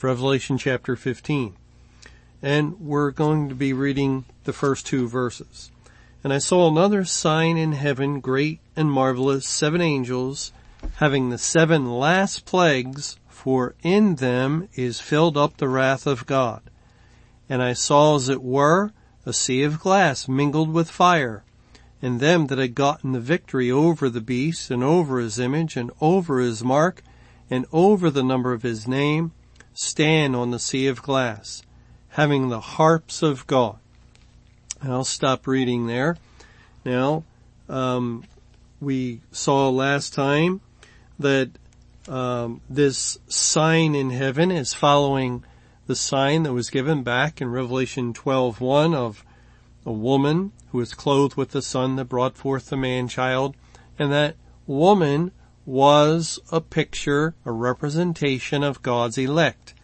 Revelation chapter 15. And we're going to be reading the first two verses. And I saw another sign in heaven, great and marvelous, seven angels, having the seven last plagues, for in them is filled up the wrath of God. And I saw as it were a sea of glass mingled with fire, and them that had gotten the victory over the beast and over his image and over his mark and over the number of his name stand on the sea of glass, having the harps of God. I'll stop reading there. Now, um, we saw last time that um, this sign in heaven is following the sign that was given back in Revelation 12:1 of a woman who was clothed with the sun that brought forth the man child, and that woman was a picture, a representation of God's elect.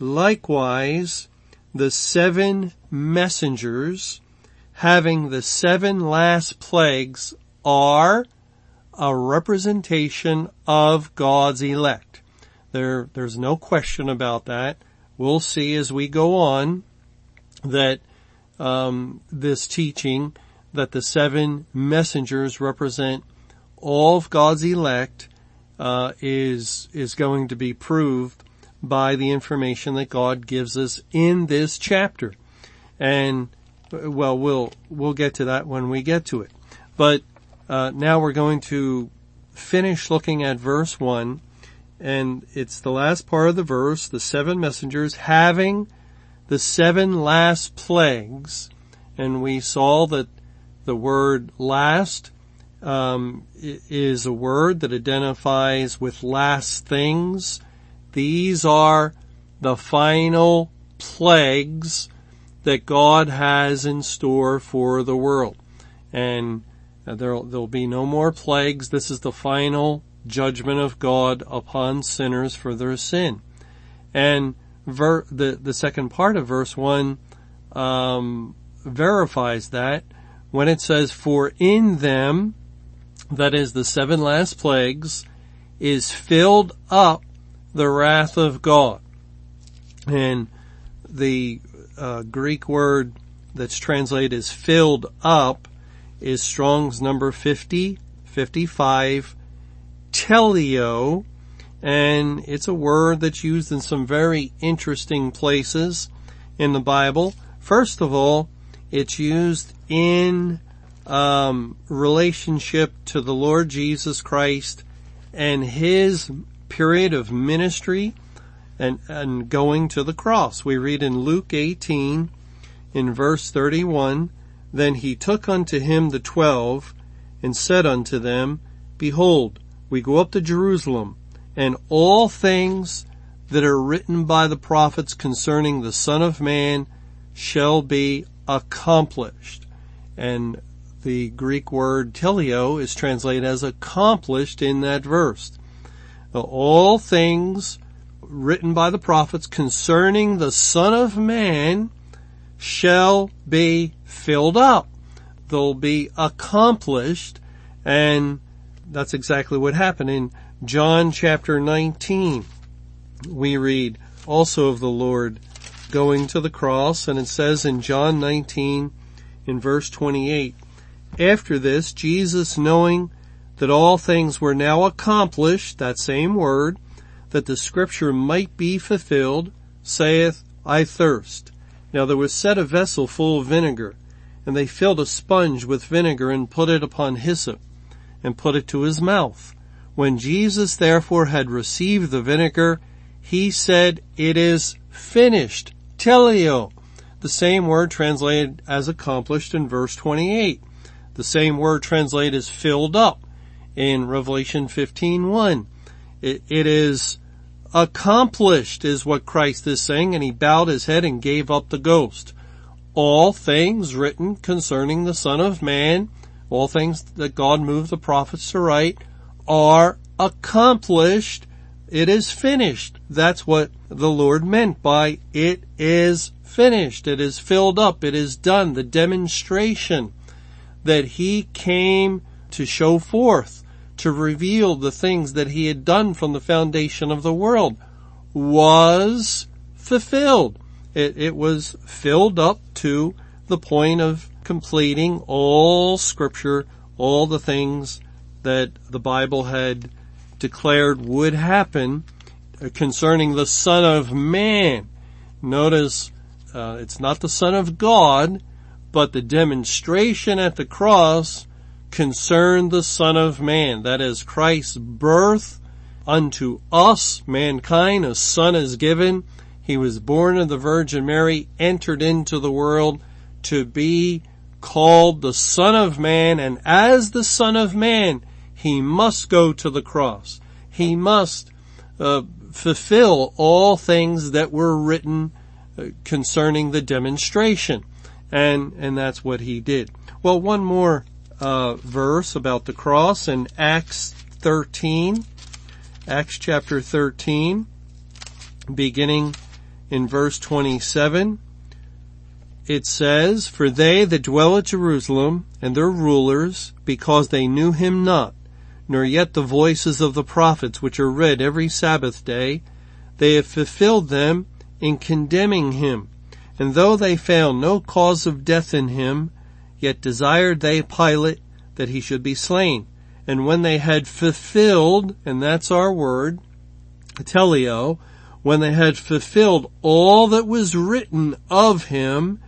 Likewise, the seven messengers having the seven last plagues are a representation of God's elect. There, there's no question about that. We'll see as we go on that um, this teaching that the seven messengers represent all of God's elect uh, is is going to be proved by the information that God gives us in this chapter. And well, we'll we'll get to that when we get to it. But uh, now we're going to finish looking at verse one, and it's the last part of the verse. The seven messengers having the seven last plagues, and we saw that the word last um, is a word that identifies with last things. These are the final plagues that God has in store for the world. And there'll, there'll be no more plagues. This is the final judgment of God upon sinners for their sin. And ver, the, the second part of verse one, um, verifies that when it says, for in them that is the seven last plagues, is filled up the wrath of God. And the uh, Greek word that's translated as filled up is Strong's number 50, 55, teleo, and it's a word that's used in some very interesting places in the Bible. First of all, it's used in um, relationship to the Lord Jesus Christ and his period of ministry and, and going to the cross. We read in Luke 18 in verse 31, Then he took unto him the twelve and said unto them, Behold, we go up to Jerusalem and all things that are written by the prophets concerning the Son of Man shall be accomplished. And the Greek word teleo is translated as accomplished in that verse. All things written by the prophets concerning the Son of Man shall be filled up. They'll be accomplished and that's exactly what happened in John chapter 19. We read also of the Lord going to the cross and it says in John 19 in verse 28, after this, Jesus knowing that all things were now accomplished, that same word, that the scripture might be fulfilled, saith, I thirst. Now there was set a vessel full of vinegar, and they filled a sponge with vinegar and put it upon hyssop, and put it to his mouth. When Jesus therefore had received the vinegar, he said, it is finished. Teleo. The same word translated as accomplished in verse 28. The same word translated as filled up in Revelation 15:1. It, it is accomplished is what Christ is saying and he bowed his head and gave up the ghost. All things written concerning the Son of Man, all things that God moved the prophets to write are accomplished. It is finished. That's what the Lord meant by it is finished. It is filled up. It is done. The demonstration that he came to show forth, to reveal the things that he had done from the foundation of the world was fulfilled. It, it was filled up to the point of completing all scripture, all the things that the Bible had declared would happen concerning the Son of Man. Notice uh, it's not the Son of God, but the demonstration at the cross concerned the Son of Man. That is Christ's birth unto us, mankind. A son is given. He was born of the Virgin Mary, entered into the world to be called the Son of Man, and as the Son of Man, he must go to the cross. He must uh, fulfill all things that were written uh, concerning the demonstration. And, and that's what he did. Well, one more, uh, verse about the cross in Acts 13. Acts chapter 13, beginning in verse 27. It says, For they that dwell at Jerusalem and their rulers, because they knew him not, nor yet the voices of the prophets which are read every Sabbath day, they have fulfilled them in condemning him. And though they found no cause of death in him, yet desired they Pilate that he should be slain. And when they had fulfilled, and that's our word, teleo, when they had fulfilled all that was written of him,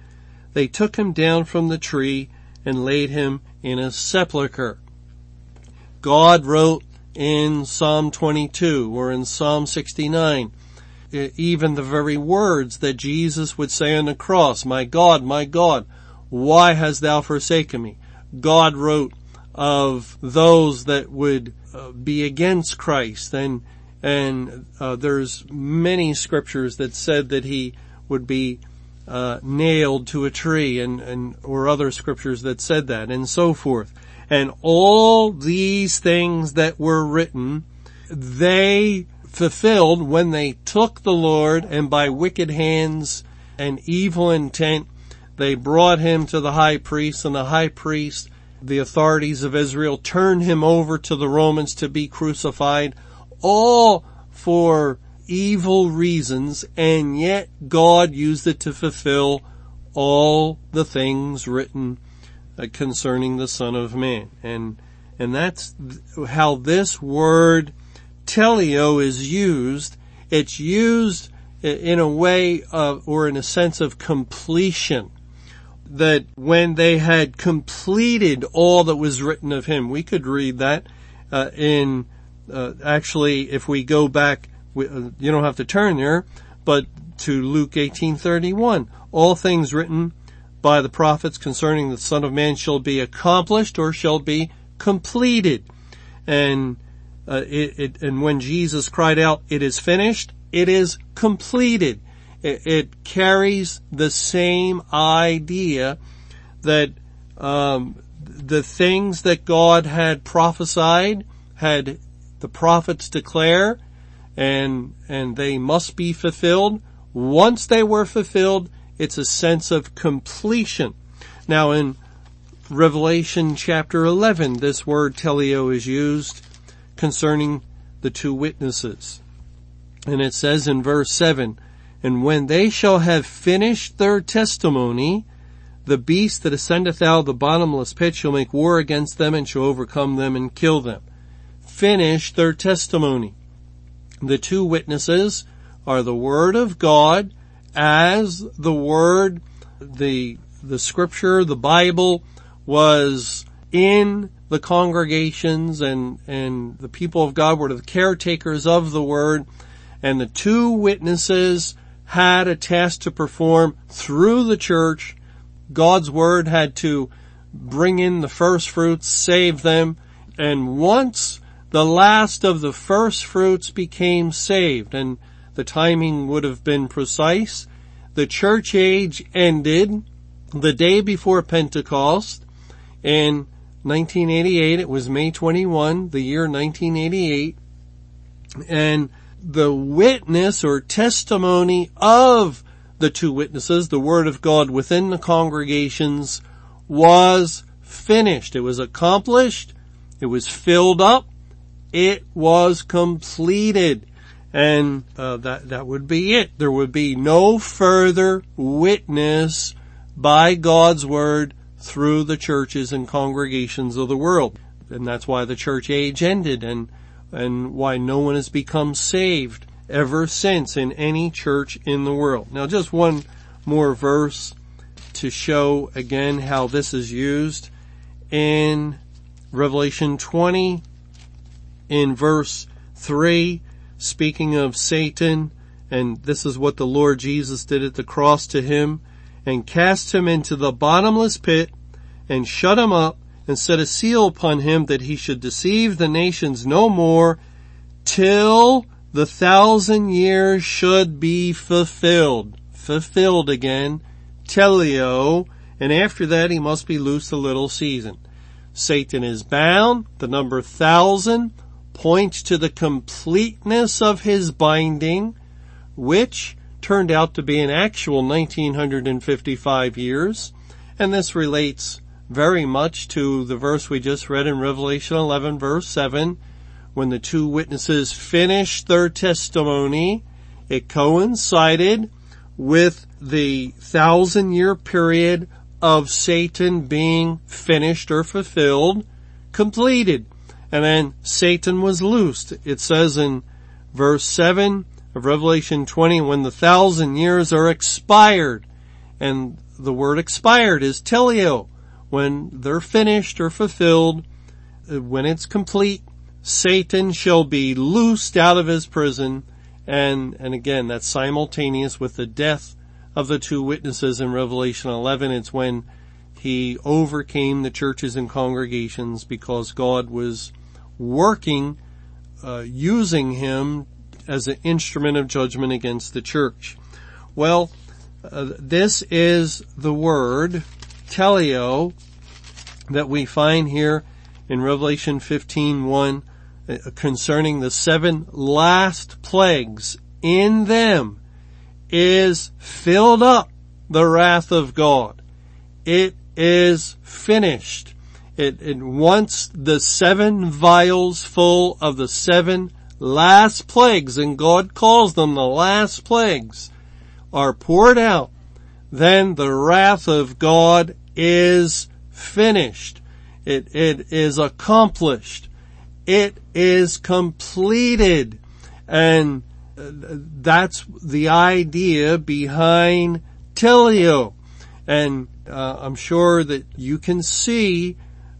they took him down from the tree and laid him in a sepulchre. God wrote in Psalm 22 or in Psalm 69, even the very words that Jesus would say on the cross, my God, my God, why hast thou forsaken me? God wrote of those that would uh, be against Christ and and uh, there's many scriptures that said that he would be uh, nailed to a tree and, and or other scriptures that said that and so forth. And all these things that were written, they fulfilled when they took the Lord and by wicked hands and evil intent, they brought him to the high priest and the high priest, the authorities of Israel turned him over to the Romans to be crucified, all for evil reasons, and yet God used it to fulfill all the things written uh, concerning the Son of Man. And, and that's how this word teleo is used. It's used in a way of, or in a sense of completion. That when they had completed all that was written of him, we could read that uh, in uh, actually if we go back, we, uh, you don't have to turn there, but to Luke 18:31, all things written by the prophets concerning the Son of Man shall be accomplished or shall be completed. And uh, it, it, and when Jesus cried out, "It is finished," it is completed. It, it carries the same idea that um, the things that God had prophesied, had the prophets declare, and and they must be fulfilled. Once they were fulfilled, it's a sense of completion. Now in Revelation chapter 11, this word teleo is used concerning the two witnesses. And it says in verse 7, And when they shall have finished their testimony, the beast that ascendeth out of the bottomless pit shall make war against them and shall overcome them and kill them. Finish their testimony. The two witnesses are the Word of God as the Word, the, the scripture, the Bible was in the congregations and, and the people of God were the caretakers of the word and the two witnesses had a task to perform through the church. God's word had to bring in the first fruits, save them, and once the last of the first fruits became saved and the timing would have been precise. The church age ended the day before Pentecost in 1988. It was May 21, the year 1988. And the witness or testimony of the two witnesses, the word of God within the congregations was finished. It was accomplished. It was filled up. It was completed. And uh, that that would be it. There would be no further witness by God's word through the churches and congregations of the world. And that's why the church age ended and and why no one has become saved ever since in any church in the world. Now just one more verse to show again how this is used in Revelation 20 in verse 3 speaking of Satan and this is what the Lord Jesus did at the cross to him and cast him into the bottomless pit and shut him up and set a seal upon him that he should deceive the nations no more till the thousand years should be fulfilled. Fulfilled again. Teleo. And after that he must be loosed a little season. Satan is bound. The number thousand points to the completeness of his binding, which turned out to be an actual 1955 years. And this relates very much to the verse we just read in Revelation 11 verse 7 when the two witnesses finished their testimony, it coincided with the thousand year period of Satan being finished or fulfilled, completed. And then Satan was loosed. It says in verse 7 of Revelation 20, when the thousand years are expired, and the word expired is teleo, when they're finished or fulfilled, uh, when it's complete, Satan shall be loosed out of his prison. And, and again, that's simultaneous with the death of the two witnesses in Revelation 11. It's when he overcame the churches and congregations because God was working, uh, using him as an instrument of judgment against the church. Well, uh, this is the word teleo that we find here in Revelation 15:1 uh, concerning the seven last plagues in them is filled up the wrath of God. It is finished. It, it once the seven vials full of the seven last plagues, and God calls them the last plagues, are poured out, then the wrath of God is finished. It, it is accomplished. It is completed. And that's the idea behind Teleo. And uh, I'm sure that you can see,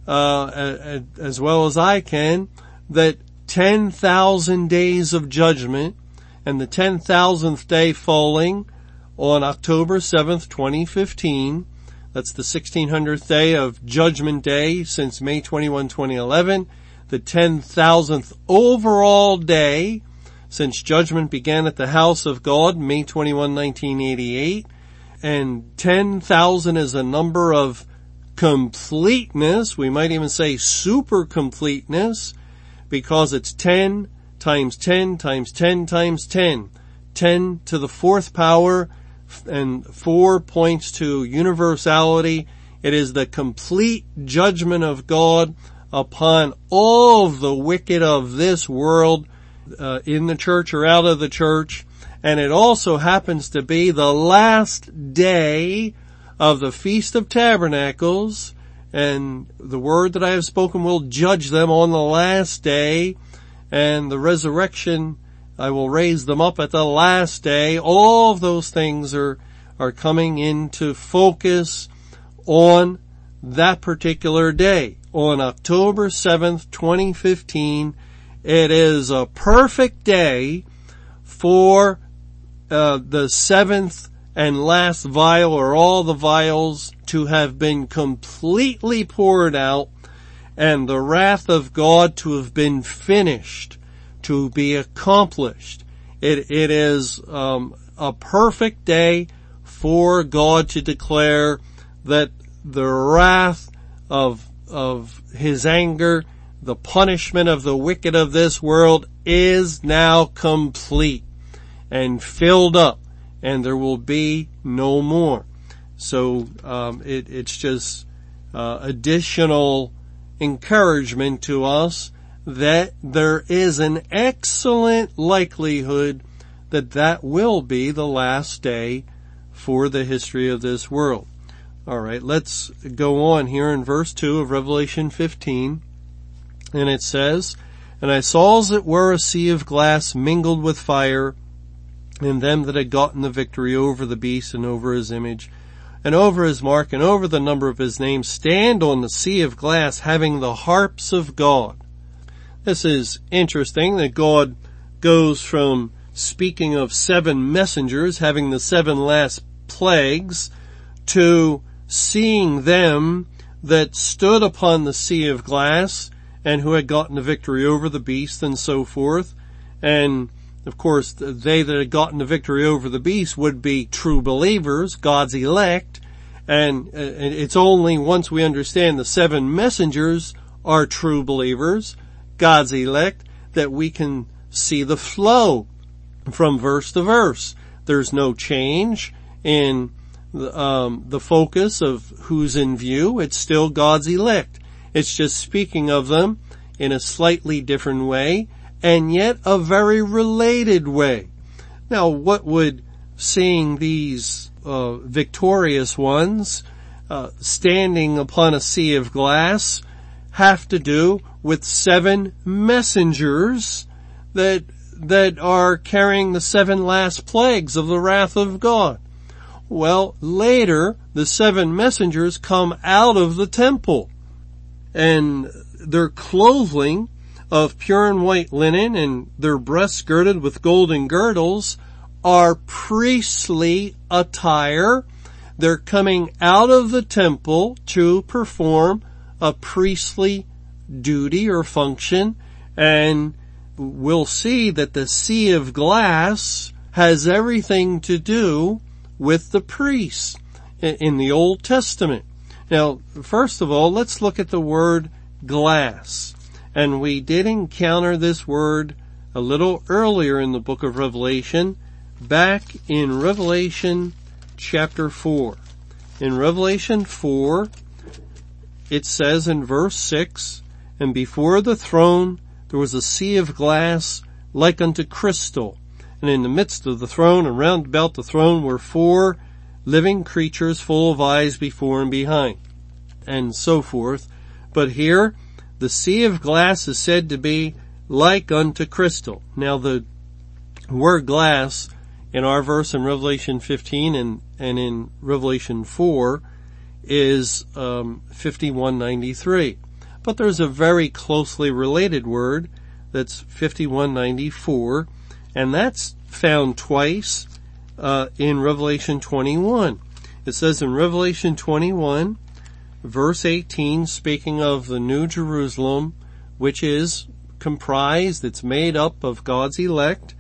uh, as well as I can, that 10,000 days of judgment and the 10,000th day falling on October 7th, 2015. That's the 1600th day of Judgment Day since May 21, 2011 the 10,000th overall day since judgment began at the house of God, May 21, 1988. And 10,000 is a number of completeness. We might even say super completeness because it's 10 times 10 times 10 times 10. 10 to the fourth power and four points to universality. It is the complete judgment of God upon all the wicked of this world uh, in the church or out of the church. And it also happens to be the last day of the Feast of Tabernacles. And the word that I have spoken will judge them on the last day. And the resurrection, I will raise them up at the last day. All of those things are, are coming into focus on that particular day on October 7th, 2015. It is a perfect day for uh, the seventh and last vial or all the vials to have been completely poured out and the wrath of God to have been finished, to be accomplished. It, it is um, a perfect day for God to declare that the wrath of of His anger, the punishment of the wicked of this world is now complete and filled up, and there will be no more. So um, it, it's just uh, additional encouragement to us that there is an excellent likelihood that that will be the last day for the history of this world. Alright, let's go on here in verse 2 of Revelation 15. And it says, And I saw as it were a sea of glass mingled with fire, and them that had gotten the victory over the beast and over his image, and over his mark and over the number of his name stand on the sea of glass having the harps of God. This is interesting that God goes from speaking of seven messengers having the seven last plagues to seeing them that stood upon the sea of glass and who had gotten the victory over the beast and so forth. And of course, they that had gotten the victory over the beast would be true believers, God's elect. And it's only once we understand the seven messengers are true believers, God's elect, that we can see the flow from verse to verse. There's no change in the, um, the focus of who's in view. It's still God's elect. It's just speaking of them in a slightly different way and yet a very related way. Now what would seeing these uh, victorious ones uh, standing upon a sea of glass have to do with seven messengers that that are carrying the seven last plagues of the wrath of God. Well, later, the seven messengers come out of the temple and their clothing of pure and white linen and their breasts girded with golden girdles are priestly attire. They're coming out of the temple to perform a priestly duty or function and we'll see that the sea of glass has everything to do with the priests in the Old Testament. Now, first of all, let's look at the word glass. And we did encounter this word a little earlier in the book of Revelation, back in Revelation chapter 4. In Revelation 4, it says in verse 6, And before the throne there was a sea of glass like unto crystal, and in the midst of the throne and round about the throne were four living creatures full of eyes before and behind, and so forth. But here, the sea of glass is said to be like unto crystal. Now the word glass in our verse in Revelation 15 and, and in Revelation 4 is um, 5193. But there's a very closely related word that's 5194, and that's found twice uh, in Revelation 21. It says in Revelation 21, verse 18, speaking of the New Jerusalem, which is comprised, it's made up of God's elect,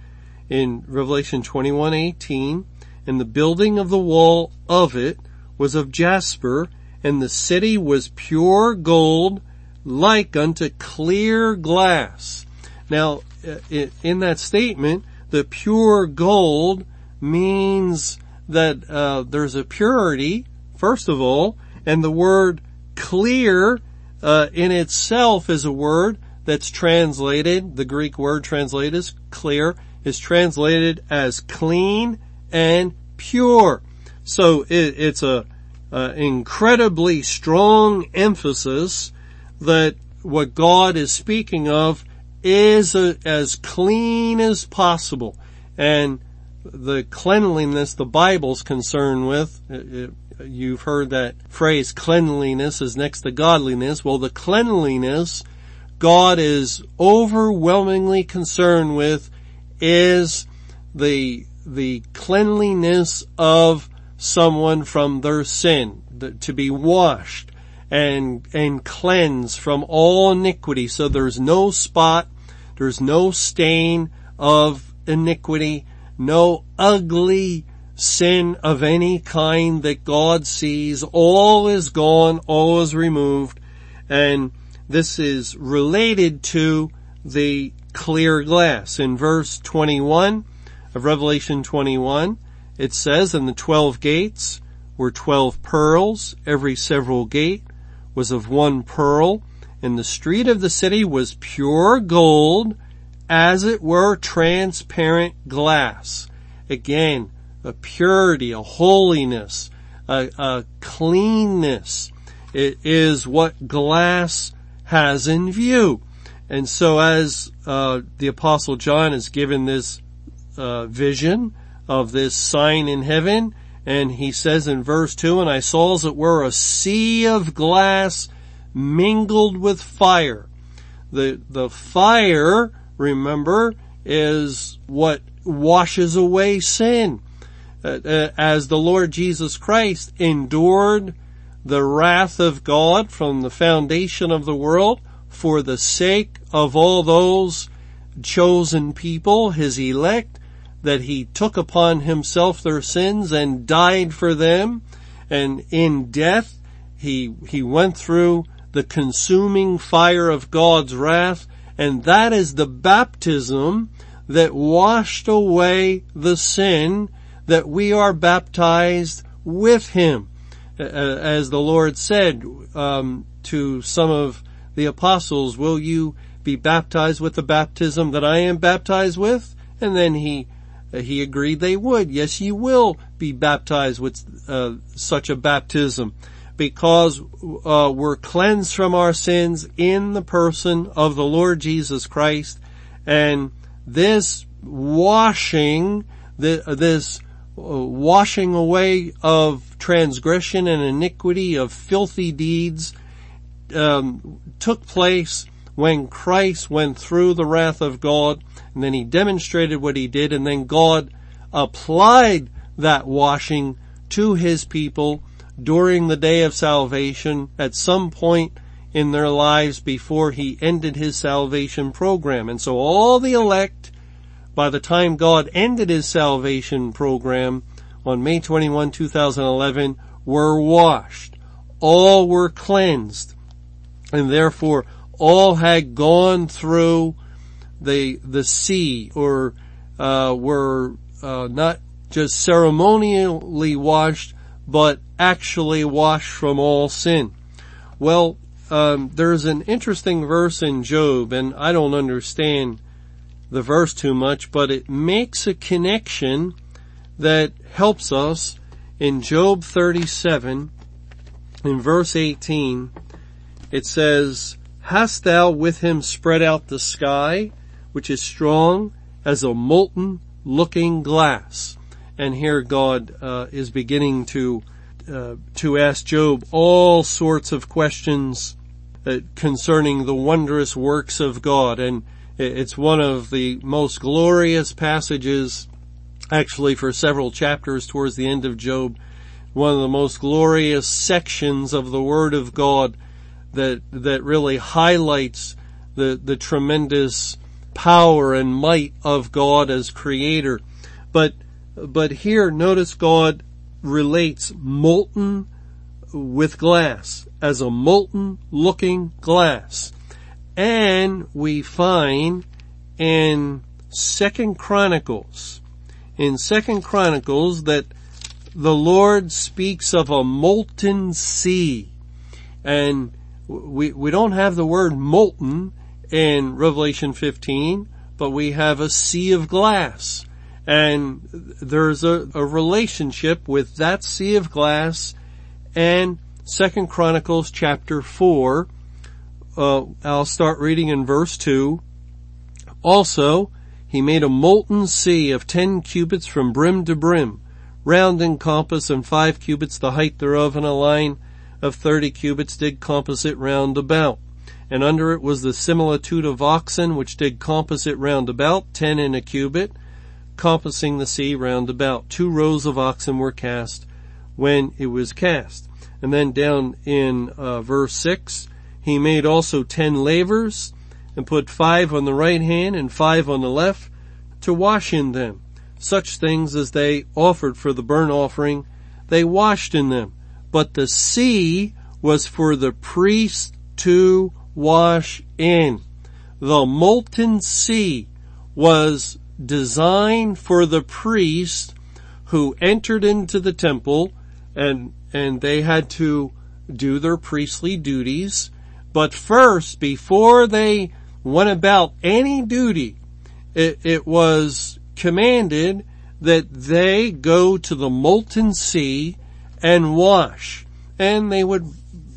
in Revelation 21:18, and the building of the wall of it was of jasper, and the city was pure gold, like unto clear glass. Now, in that statement, the pure gold means that uh, there's a purity, first of all, and the word clear uh, in itself is a word that's translated, the Greek word translated as clear, is translated as clean and pure. So it, it's a, a incredibly strong emphasis that what God is speaking of is a, as clean as possible. And the cleanliness the Bible's concerned with, it, you've heard that phrase cleanliness is next to godliness. Well, the cleanliness God is overwhelmingly concerned with is the, the cleanliness of someone from their sin, to be washed and, and cleanse from all iniquity. So there's no spot, there's no stain of iniquity, no ugly sin of any kind that God sees. All is gone, all is removed, and this is related to the clear glass. In verse 21 of Revelation 21, it says, and the twelve gates were twelve pearls, every several gate was of one pearl, and the street of the city was pure gold, as it were transparent glass. Again, a purity, a holiness, a, a cleanness. It is what glass has in view. And so as uh, the apostle John is given this uh, vision of this sign in heaven, and he says in verse 2, and I saw as it were a sea of glass mingled with fire. The, the fire, remember, is what washes away sin. Uh, uh, as the Lord Jesus Christ endured the wrath of God from the foundation of the world for the sake of all those chosen people, his elect, that he took upon himself their sins and died for them. And in death, he, he went through the consuming fire of God's wrath. And that is the baptism that washed away the sin that we are baptized with him. As the Lord said um, to some of the apostles, will you be baptized with the baptism that I am baptized with? And then he he agreed they would. Yes, you will be baptized with uh, such a baptism because uh, we're cleansed from our sins in the person of the Lord Jesus Christ, and this washing, this uh, washing away of transgression and iniquity of filthy deeds um, took place when Christ went through the wrath of God and then he demonstrated what he did and then God applied that washing to his people during the day of salvation at some point in their lives before he ended his salvation program. And so all the elect, by the time God ended his salvation program on May 21, 2011, were washed. All were cleansed. And therefore all had gone through the the sea or uh, were uh, not just ceremonially washed, but actually washed from all sin. Well, um, there's an interesting verse in Job, and I don't understand the verse too much, but it makes a connection that helps us in Job 37 in verse 18. It says, Hast thou with him spread out the sky which is strong as a molten looking glass. And here God uh, is beginning to uh, to ask Job all sorts of questions uh, concerning the wondrous works of God, and it's one of the most glorious passages, actually, for several chapters towards the end of Job. One of the most glorious sections of the Word of God that that really highlights the the tremendous power and might of God as creator. But, but here notice God relates molten with glass as a molten looking glass. And we find in Second Chronicles, in Second Chronicles that the Lord speaks of a molten sea. And we, we don't have the word molten in Revelation 15, but we have a sea of glass. And there's a, a relationship with that sea of glass and Second Chronicles chapter 4. Uh, I'll start reading in verse 2. Also, he made a molten sea of ten cubits from brim to brim, round in compass and five cubits the height thereof and a line of thirty cubits did compass it round about and under it was the similitude of oxen which did compass it round about, ten in a cubit, compassing the sea round about. Two rows of oxen were cast when it was cast. And then down in uh, verse 6, he made also ten lavers and put five on the right hand and five on the left to wash in them. Such things as they offered for the burnt offering, they washed in them. But the sea was for the priest to wash in. The molten sea was designed for the priest who entered into the temple and, and they had to do their priestly duties. But first, before they went about any duty, it, it was commanded that they go to the molten sea and wash. And they would,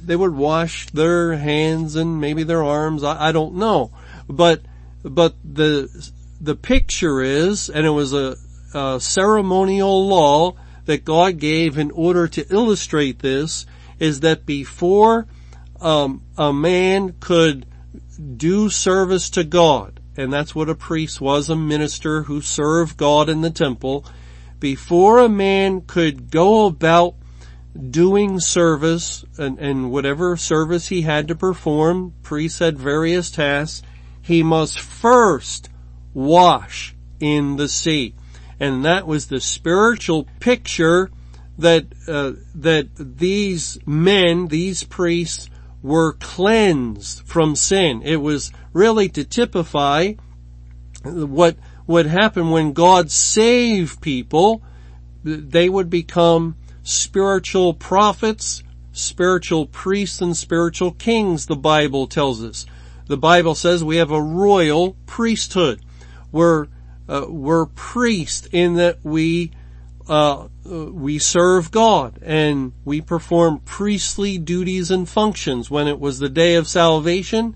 they would wash their hands and maybe their arms. I, I don't know. But, but the, the picture is, and it was a, a ceremonial law that God gave in order to illustrate this, is that before um, a man could do service to God, and that's what a priest was, a minister who served God in the temple, before a man could go about doing service and, and whatever service he had to perform, priests had various tasks, he must first wash in the sea. And that was the spiritual picture that, uh, that these men, these priests were cleansed from sin. It was really to typify what would happen when God saved people. They would become spiritual prophets, spiritual priests, and spiritual kings, the Bible tells us. The Bible says we have a royal priesthood. We're, uh, we're priests in that we uh, we serve God and we perform priestly duties and functions. When it was the day of salvation,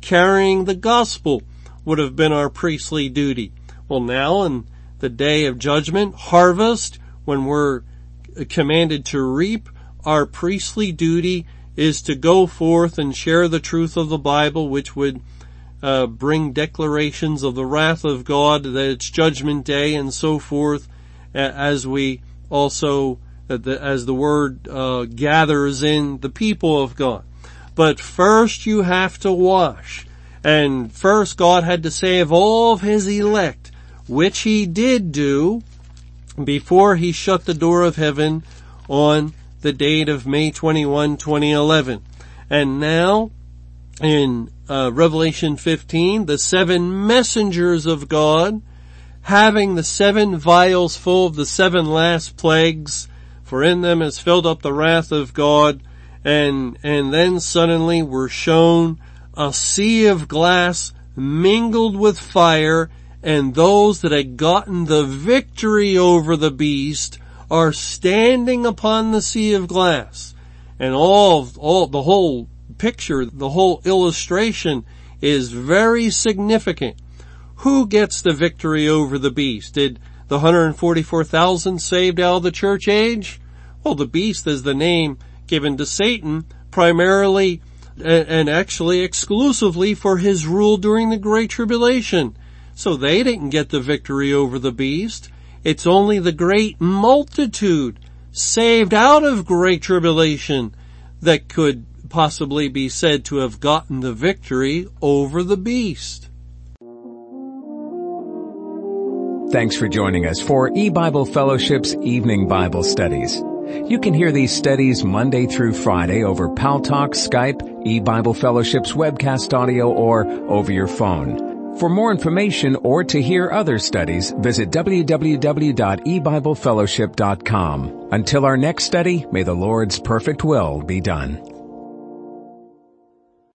carrying the gospel would have been our priestly duty. Well now in the day of judgment, harvest, when we're commanded to reap, our priestly duty is to go forth and share the truth of the Bible, which would uh, bring declarations of the wrath of God, that it's judgment day and so forth, as we also, as the word uh, gathers in the people of God. But first you have to wash. And first God had to save all of his elect, which he did do before he shut the door of heaven on the date of May 21, 2011. And now in uh, Revelation 15, the seven messengers of God having the seven vials full of the seven last plagues, for in them is filled up the wrath of God, and, and then suddenly we're shown a sea of glass mingled with fire, and those that had gotten the victory over the beast are standing upon the sea of glass. And all, all, the whole picture, the whole illustration is very significant who gets the victory over the beast? Did the 144,000 saved out of the church age? Well, the beast is the name given to Satan primarily and actually exclusively for his rule during the Great Tribulation. So they didn't get the victory over the beast. It's only the great multitude saved out of Great Tribulation that could possibly be said to have gotten the victory over the beast. Thanks for joining us for E-Bible Fellowship's Evening Bible Studies. You can hear these studies Monday through Friday over Paltalk, Skype, E-Bible Fellowship's webcast audio, or over your phone. For more information or to hear other studies, visit www.ebiblefellowship.com. Until our next study, may the Lord's perfect will be done.